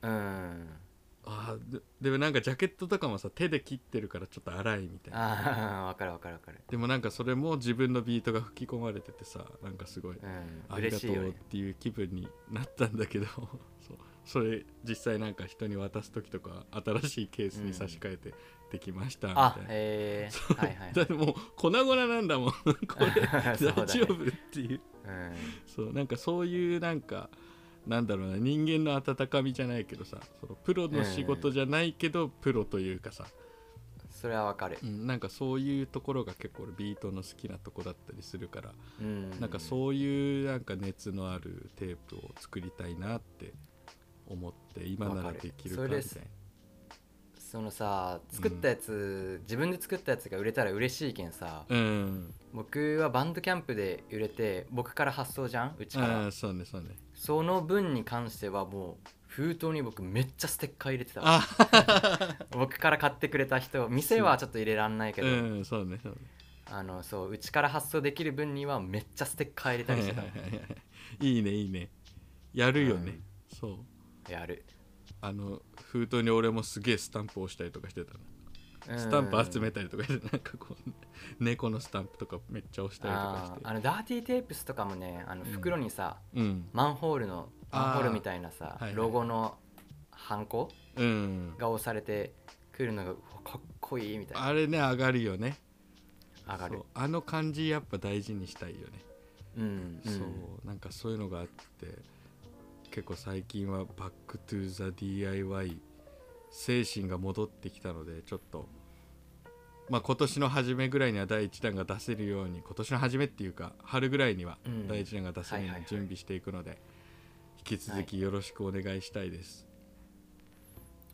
な。うんあーででもなんかジャケットとかもさ手で切ってるからちょっと荒いみたいな。ああわかるわかるわかる。でもなんかそれも自分のビートが吹き込まれててさなんかすごいうんありがとうっていう気分になったんだけどそうそれ実際なんか人に渡す時とか新しいケースに差し替えてできましたみたいな、あへえはいはいだってもう粉々なんだもん。これ。大丈夫っていう。うん。そうなんかそういうなんかなんだろうな人間の温かみじゃないけどさそのプロの仕事じゃないけど、プロというかさ、それはわかる。うん、なんかそういうところが結構俺ビートの好きなとこだったりするから、うん。なんかそういうなんか熱のあるテープを作りたいなって思って今ならできるかみたいなそのさ作ったやつ、自分で作ったやつが売れたら嬉しいけんさ。うん。僕はバンドキャンプで売れて僕から発送じゃん？うちから。そうねそうね。その分に関してはもう封筒に僕めっちゃステッカー入れてた 僕から買ってくれた人店はちょっと入れらんないけど、うんそうねそうね。あのそううちから発送できる分にはめっちゃステッカー入れたりしてた。いいねいいね。やるよね、そう。やるあの封筒に俺もすげえスタンプ押したりとかしてたの。スタンプ集めたりとかしてなんかこう猫のスタンプとかめっちゃ押したりとかして。あのダーティーテープスとかもねあのうん。袋にさ、うん。マンホールのマンホールみたいなさ、ロゴのハンコうん。が押されてくるのがかっこいいみたいな。あれね上がるよね。上がる。あの感じやっぱ大事にしたいよね、うん、うん、そう。なんかそういうのがあって結構最近は「バック・トゥ・ザ・ DIY」精神が戻ってきたのでちょっとまあ今年の初めぐらいには第1弾が出せるように今年の初めっていうか春ぐらいにはうん。第1弾が出せるようはいはいはい。に準備していくので引き続きよろしくお願いしたいです、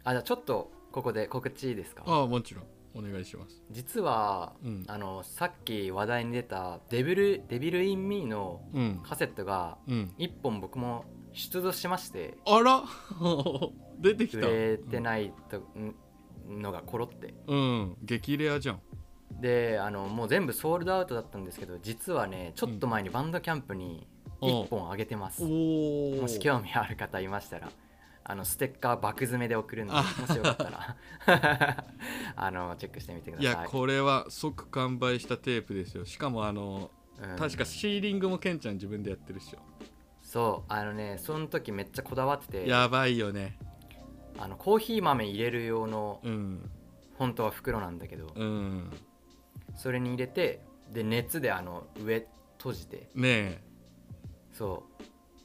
あじゃあちょっとここで告知いいですか？ああもちろん。お願いします。実は、うん。あのさっき話題に出たデビル「デビル・イン・ミー」のうん。カセットがうん。1本僕も出土しまして。あら。出てきた。売れてないと、んのがコロって。うん。激レアじゃん。であのもう全部ソールドアウトだったんですけど実はねちょっと前にバンドキャンプに1本あげてます、おおもし興味ある方いましたらあのステッカー爆詰めで送るんであもしよかったら。あのチェックしてみてくだい。さいやこれは即完売したテープですよ。しかもあのうん。確かシーリングもケンちゃん自分でやってるっしょそうあのねその時めっちゃこだわってて。やばいよね。あのコーヒー豆入れる用のうん。本当は袋なんだけど、うん。それに入れてで熱であの上閉じて。ねそ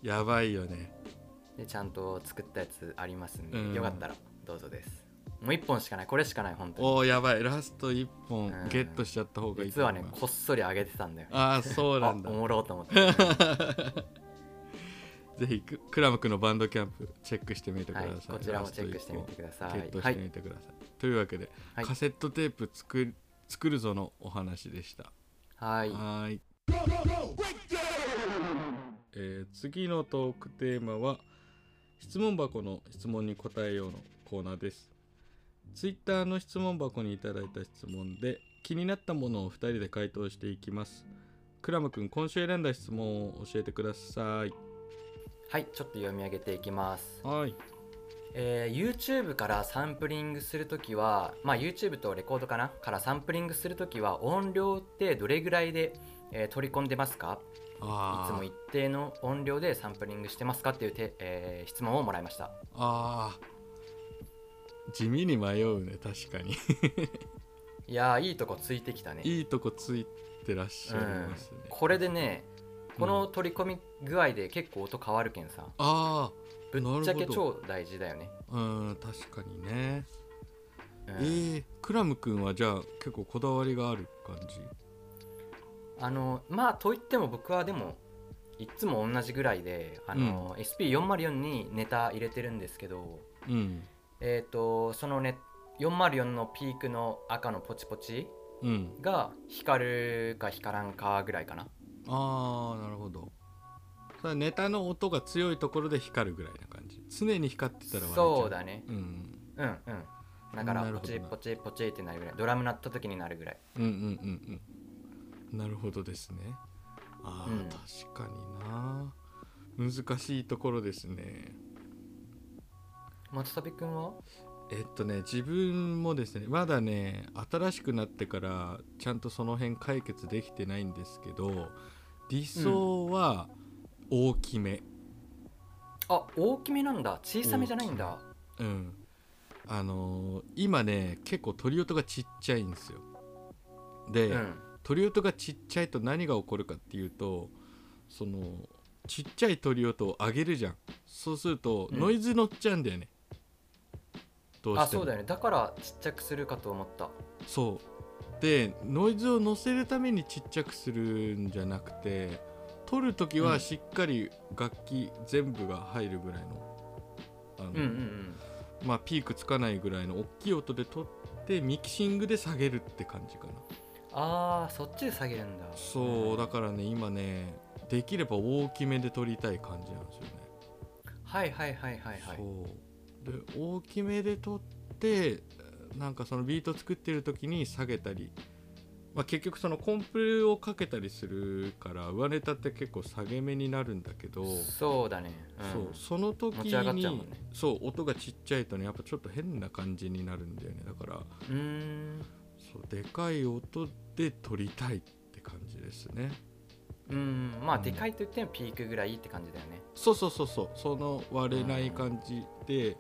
えやばいよね。うでちゃんと作ったやつありますんで、うん。よかったらどうぞです。もう1本しかない。これしかない本当に。おおやばい。ラスト1本うん。ゲットしちゃった方がいい実はねこっそり上げてたんだよ。ああそうなんだ。あおもろうと思って ぜひククラムクのバンドキャンプチェックしてみてください、はい、こちらもチェックしてみてください。ゲットはいしてみてください、というわけで、はいカセットテープ作る作るぞのお話でした。はい。はーい。えー次のトークテーマは質問箱の質問に答えようのコーナーです。ツイッターの質問箱にいただいた質問で気になったものを2人で回答していきます。クラム君今週選んだ質問を教えてくださいはいちょっと読み上げていきます。はい。えー YouTube からサンプリングするときは、まあ、YouTube とレコードかなからサンプリングするときは音量ってどれぐらいで、えー取り込んでますか？いつも一定の音量でサンプリングしてますかっていうて、えー質問をもらいました。あー。地味に迷うね確かに。いやーいいとこついてきたね。いいとこついてらっしゃいうんますね、これでねこの取り込み具合で結構音変わるけんさ。あぶっちゃけ超大事だよね、あうん確かにね。うん。えー、クラム君はじゃあ結構こだわりがある感じ？あのまあといっても僕はでもいつも同じぐらいであの、SP404 にネタ入れてるんですけどうん。えっ、とそのね404のピークの赤のポチポチうん。が光るか光らんかぐらいかなああなるほど。それはネタの音が強いところで光るぐらいな感じ。常に光ってたら割れちゃそうだね。うん。うんうん。だからポチポチポチってなるぐらい。ドラム鳴った時になるぐらい。うんうんうんうん。なるほどですね。ああ、うん。確かにな。難しいところですね。松旅くんは？えっとね自分もですねまだね新しくなってからちゃんとその辺解決できてないんですけど理想は大きめ。あ大きめなんだ。小さめじゃないんだ。うん。あのー今ね結構鳥音がちっちゃいんですよ。で、うん。鳥音がちっちゃいと何が起こるかっていうとそのちっちゃい鳥音を上げるじゃん。そうするとうん。ノイズ乗っちゃうんだよね、どうしても。あそうだよね。だからちっちゃくするかと思った。そうでノイズを乗せるためにちっちゃくするんじゃなくて撮る時はしっかり楽器全部が入るぐらいの,、あのうんうんうん。まあ、ピークつかないぐらいの大きい音で撮ってミキシングで下げるって感じかな。あーそっちで下げるんだ。そうだからね今ねできれば大きめで撮りたい感じなんですよね、はいはいはいはいはい。そう。で大きめで撮ってなんかそのビート作ってる時に下げたり、まあ、結局そのコンプをかけたりするから上ネタって結構下げ目になるんだけど、そうだね、うん、そうその時にね。そう音がちっちゃいとねやっぱちょっと変な感じになるんだよね。だからうーん。そうでかい音で撮りたいって感じですね。うん。まあうん。でかいと言ってもピークぐらいって感じだよね。そうそうそうそう。その割れない感じで、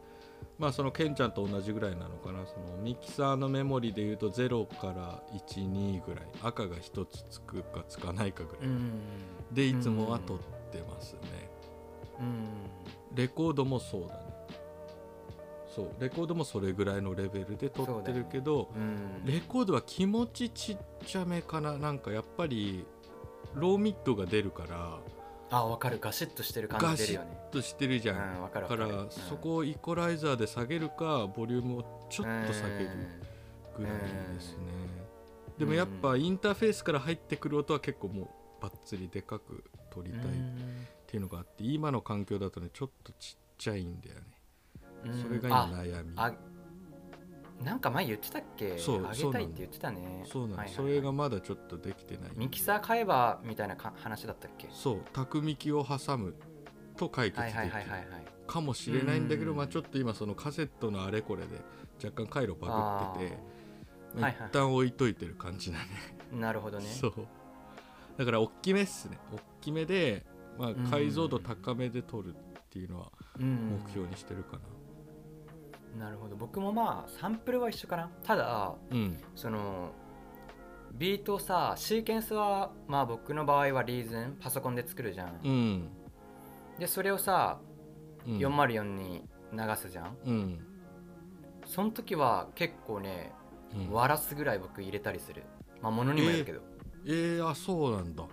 まあそのケンちゃんと同じぐらいなのかな。そのミキサーのメモリでいうと0から12ぐらい。赤が1つつくかつかないかぐらい、うん。でいつもは撮ってますね、うん。レコードもそうだね。そう。レコードもそれぐらいのレベルで撮ってるけど、うん。レコードは気持ちちっちゃめかな。なんかやっぱりローミッドが出るからあ分かる。ガシッとしてる感ガシッじ出るよね。としてるじゃん、うん分かるだからるそこをイコライザーで下げるかボリュームをちょっと下げるぐらいですね、でもやっぱインターフェースから入ってくる音は結構もうバッツリでかく撮りたいっていうのがあって今の環境だとねちょっとちっちゃいんだよね、うん。それが今悩み。あなんか前言ってたっけ？そうあげたいって言ってたね。そうなの、はいはいはい。それがまだちょっとできてない。ミキサー買えばみたいなか話だったっけ？そう卓ミキを挟むと解決はいできるかもしれないんだけど、うん。まあちょっと今そのカセットのあれこれで若干回路バグってて一旦置いといてる感じだね。なるほどね。そう。だから大きめっすね。大きめで、まあ、解像度高めで撮るっていうのはうん。目標にしてるかなるほど。僕もまあサンプルは一緒かな。ただなうん。そのビートさシーケンスはまあ僕の場合はリーズンパソコンで作るじゃん、うん。でそれをさうん。404に流すじゃん。うん。その時は結構ねうん。割らすぐらい僕入れたりする。まあものにもよるけど。えー、あそうなんだ。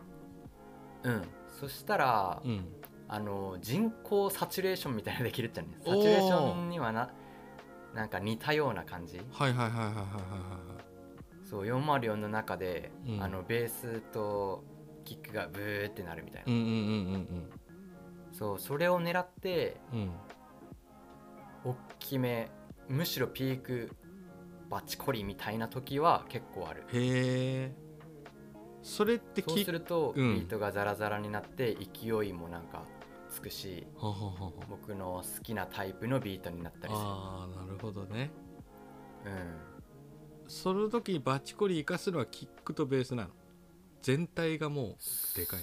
うん。そしたら、うん。あの人工サチュレーションみたいなのできるっちゃね。おーサチュレーションにはななんか似たような感じ。はいはいはいはいはいはいはいそう404の中で、うん。あのベースとキックがブーってなるみたいな、うんうんうんそうそれを狙ってうん。うん大きめむしろピークバチコリみたいな時は結構ある。へえ。それってそうきすると、うん。ビートがザラザラになって勢いもなんかつくし僕の好きなタイプのビートになったりする。ああなるほどね。うん。その時にバチコリ生かすのはキックとベースなの？全体がもうでかい。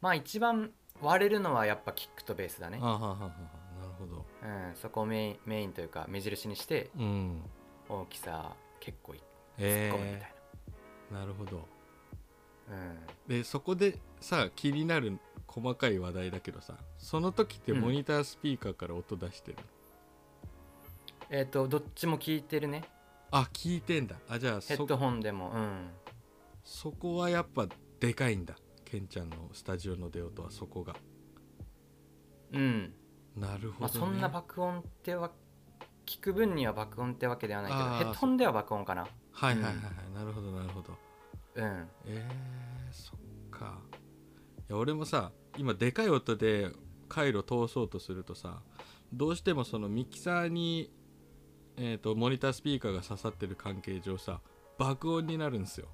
まあ一番割れるのはやっぱキックとベースだね。あ、ははははなるほど。うん、そこをメインメインというか目印にしてうん。大きさ結構い突っえ込むみたいー、なるほど。な、うん。でそこでさ気になる細かい話題だけどさその時ってモニタースピーカーから音出してる、えっ、とどっちも聞いてるね。あ聞いてんだ。あじゃあそヘッドホンでもうん。そこはやっぱでかいんだ。ケンちゃんのスタジオの出音はそこが。うん。なるほど、ね。まあ、そんな爆音っては聞く分には爆音ってわけではないけどあーヘッドホンでは爆音かな。はいはいはいはい、なるほどなるほど。うん。えー、や俺もさ今でかい音で回路通そうとするとさどうしてもそのミキサーに、えー、とモニタースピーカーが刺さってる関係上さ爆音になるんですよ。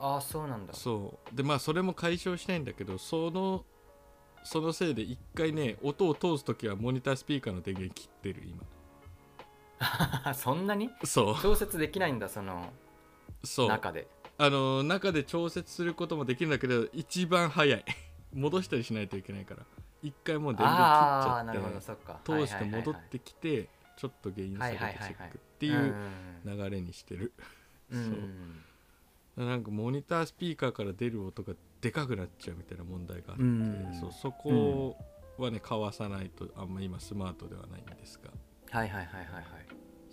ああそうなんだ。そう。でまあそれも解消したいんだけどそのそのせいで一回ね音を通す時はモニタースピーカーの電源切ってる今。そんなに？そう。調節できないんだそのそう。中であの中で調節することもできるんだけど一番早い。戻したりしないといけないから。一回もう電源切っちゃって通して戻ってきてちょっと原因下げてチェックっていう流れにしてる。うん。そう。なんかモニタースピーカーから出る音がでかくなっちゃうみたいな問題があって、うん。そうそこはねかわさないとあんま今スマートではないんですが。はいはいはいはいはい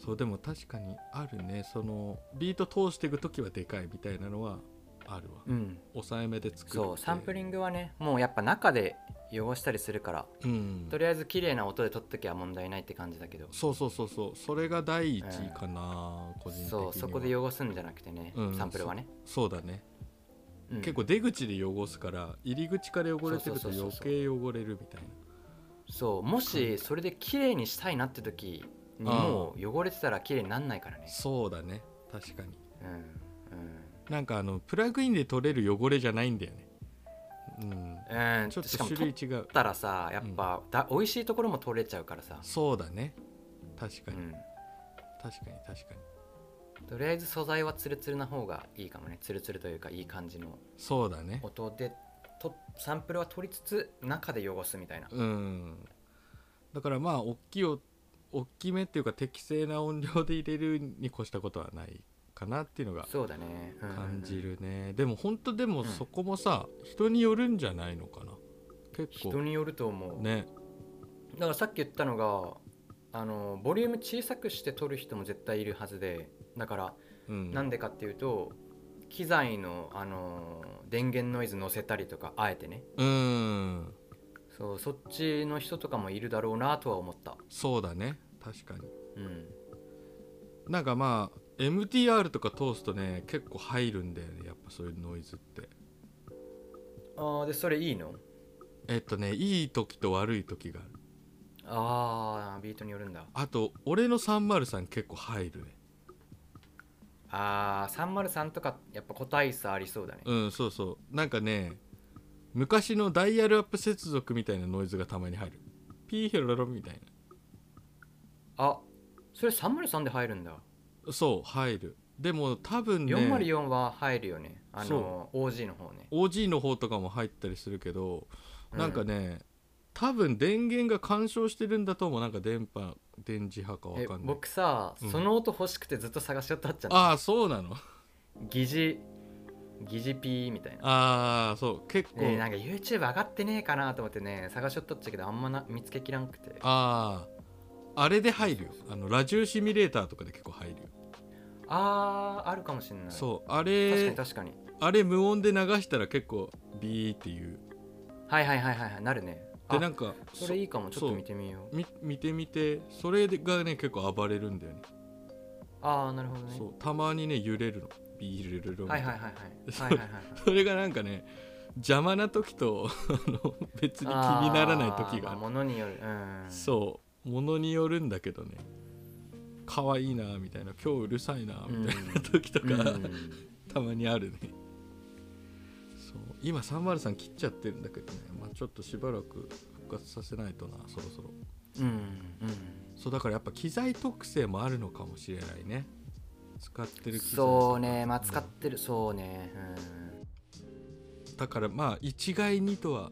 そうでも確かにあるね。そのビート通していく時はでかいみたいなのはあるわ、うん。抑えめで作って。そうサンプリングはねもうやっぱ中で汚したりするから。うん。とりあえず綺麗な音で撮っときゃ問題ないって感じだけど。そうそうそうそう。それが第一位かな、個人的には。そうそこで汚すんじゃなくてね、うん。サンプルはね、そうだね、うん。結構出口で汚すから入り口から汚れてると余計汚れるみたいな。そうもしそれで綺麗にしたいなって時にもう汚れてたら綺麗になんないからね。そうだね。確かに。うん。うん。なんかあのプラグインで取れる汚れじゃないんだよね。うん。うん、ちょっとしかも種類違う。取ったらさやっぱ、だ美味しいところも取れちゃうからさ、そうだね。確かに、うん、確かに確かに。とりあえず素材はツルツルな方がいいかもね。ツルツルというかいい感じの。そうだね。音でとサンプルは取りつつ中で汚すみたいな。うん。だからまあ大きいお大きめっていうか適正な音量で入れるに越したことはないかなっていうのがそうだね、うん感じるね、でも本当でもうん。そこもさ、人によるんじゃないのかな？結構。人によると思う、ね。だからさっき言ったのがあのボリューム小さくして撮る人も絶対いるはずでだからうん。なんでかっていうと機材のあの電源ノイズ乗せたりとかあえてね。うん。そうそっちの人とかもいるだろうなとは思った。そうだね確かに。うん。なんかまあ MTR とか通すとね結構入るんだよねやっぱそういうノイズって。ああでそれいいの？えっとねいい時と悪い時がある。ああビートによるんだ。あと俺の303結構入るね。ああ303とかやっぱ個体差ありそうだね。うんそうそう。なんかね昔のダイヤルアップ接続みたいなノイズがたまに入る。ピーヘロロロみたいあそれ303で入るんだ。なそう入る。でも多分ね404は入るよね。あの OG の方ね。OG の方とかも入ったりするけど、うなんかね多分電源が干渉してるんだと思うなんか電波電磁波かわえかんない。僕さ、うん。その音欲しくてずっと探しよったっちゃったああそうなの？疑似疑似ピーみたいな。ああそう結構、ねなんか YouTube 上がってねえかなと思ってね探しよったっちゃけどあんまな見つけきらんくて。あああれで入るよ。あのラジオシミュレーターとかで結構入るよ。あーあるかもしんない。そうあ確かれに確かに。あれ無音で流したら結構ビーっていう。はいはいはいはいはいなるね。あでなんかそれいいかもちょっと見てみよう。み見てみてそれがね結構暴れるんだよね。ああなるほどね。そうたまにね揺れるの。ビールルルみたなはいいはいはい。はいはいはいはい。それがなんかね邪魔な時とあの別に気にならない時がああものによる。うん。そうものによるんだけどね。可愛いなみたいな。今日うるさいなみたいな時とか、うん。たまにあるね。そう。今303切っちゃってるんだけどね、まあ、ちょっとしばらく復活させないとなそろそろ。うんうん。そうだからやっぱ機材特性もあるのかもしれないね。使ってる機材そうね。まあ使ってる。そうね。だからまあ一概にとは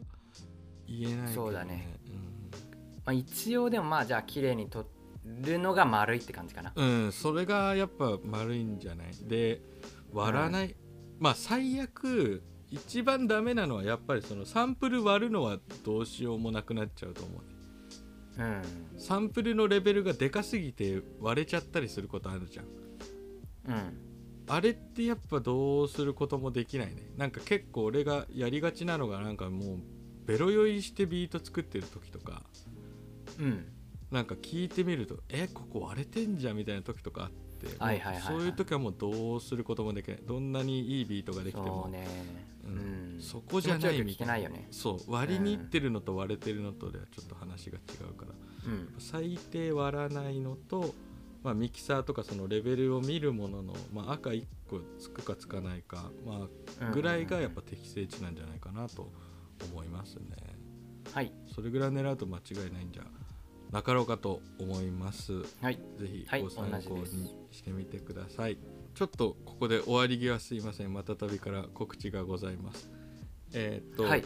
言えないけど、そうだね。うんまあ一応でもまあじゃあ綺麗に撮るのが丸いって感じかな。うん、それがやっぱ丸いんじゃない？で割らない、まあ最悪一番ダメなのはやっぱりそのサンプル割るのはどうしようもなくなっちゃうと思うね。うんサンプルのレベルがでかすぎて割れちゃったりすることあるじゃん。うん。あれってやっぱどうすることもできないね。なんか結構俺がやりがちなのがなんかもうベロ酔いしてビート作ってる時とかうん。なんか聞いてみるとえここ割れてんじゃんみたいな時とかあってはいはいはいはい。そういう時はもうどうすることもできない。どんなにいいビートができてそもうね。ううん。んそこじゃない気持ちよく聞けないよね。そう。割りにいってるのと割れてるのとではちょっと話が違うから。うん。最低割らないのと、まあ、ミキサーとかそのレベルを見るものの、まあ、赤1個つくかつかないか、まあ、ぐらいがやっぱ適正値なんじゃないかなと思いますね。はい。それぐらい狙うと間違いないんじゃなかろうかと思います。はいぜひはいご参考にしてみてください。ちょっとここで終わり際すいません。またたびから告知がございます。えーっと、はい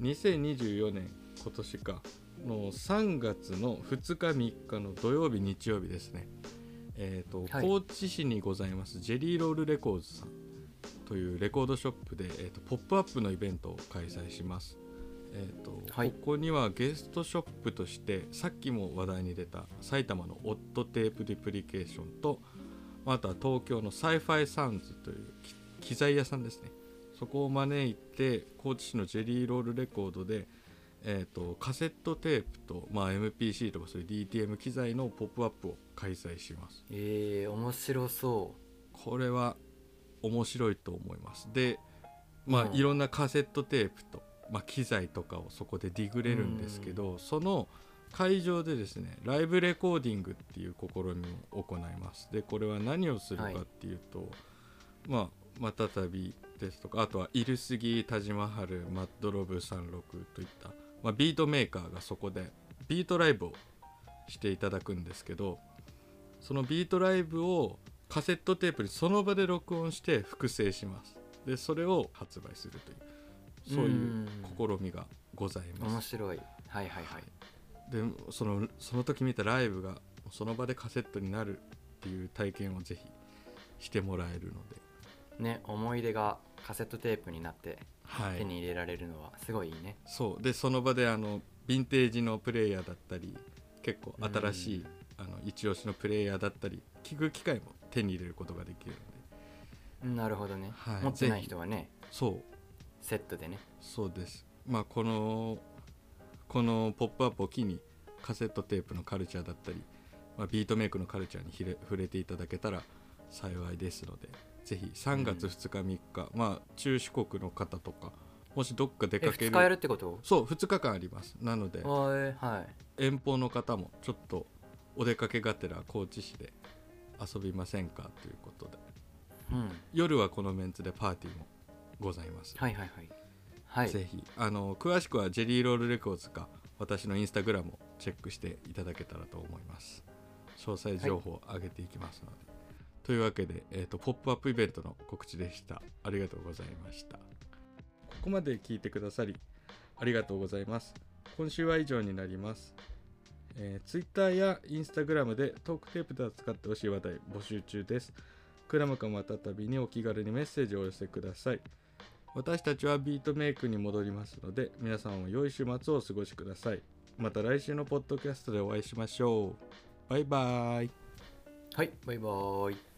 2024年今年かの3月の2日3日の土曜日日曜日ですね。えーっと、はい高知市にございますジェリーロールレコーズさんというレコードショップで、えーっとポップアップのイベントを開催します。えーとはい。ここにはゲストショップとしてさっきも話題に出た埼玉のオットテープデュプリケーションとあとは東京のサイファイサウンズというき機材屋さんですね。そこを招いて高知市のジェリーロールレコードで、えー、とカセットテープと、まあ、MPC とかそういう DTM 機材のポップアップを開催します。えー、面白そこれは面白いと思います。でまあ、うん。いろんなカセットテープと、まあ、機材とかをそこでディグれるんですけど、その会場でですねライブレコーディングっていう試みを行います。でこれは何をするかっていうと、まあまたたびですとかあとは ILL SUGI タジマハルマッドロブ36といった、まあ、ビートメーカーがそこでビートライブをしていただくんですけどそのビートライブをカセットテープにその場で録音して複製します。でそれを発売するというそういう試みがございうます。面白い。はいはいはい。でそのその時見たライブがその場でカセットになるっていう体験をぜひしてもらえるので、ね思い出がカセットテープになってはい、手に入れられるのはすごいいいね、そう。でその場であのヴィンテージのプレイヤーだったり結構新しい、あの一押しのプレイヤーだったり聞く機会も手に入れることができるので。なるほどね、はい。持ってない人はね。そうセットでね。そうです。まあこのこの「ポップアップを機にカセットテープのカルチャーだったり、まあ、ビートメイクのカルチャーにひれ触れていただけたら幸いですのでぜひ3月2日3日、まあ中四国の方とかもしどっか出えかけ2日やるるってこと？そう2日間あります。なのではい。遠方の方もちょっとお出かけがてら高知市で遊びませんか？ということで。うん。夜はこのメンツでパーティーもございます。はいはいはい。はい。ぜひあの詳しくはジェリーロールレコーズか私のインスタグラムをチェックしていただけたらと思います。詳細情報を上げていきますので、というわけで、えー、とポップアップイベントの告知でした。ありがとうございました。ここまで聞いてくださりありがとうございます。今週は以上になります。えー、Twitter や Instagram でトークテープで扱ってほしい話題募集中です。クラムかまたたびにお気軽にメッセージをお寄せください。私たちはビートメイクに戻りますので、皆さんも良い週末をお過ごしください。また来週のポッドキャストでお会いしましょう。バイバーイ。はいバイバーイ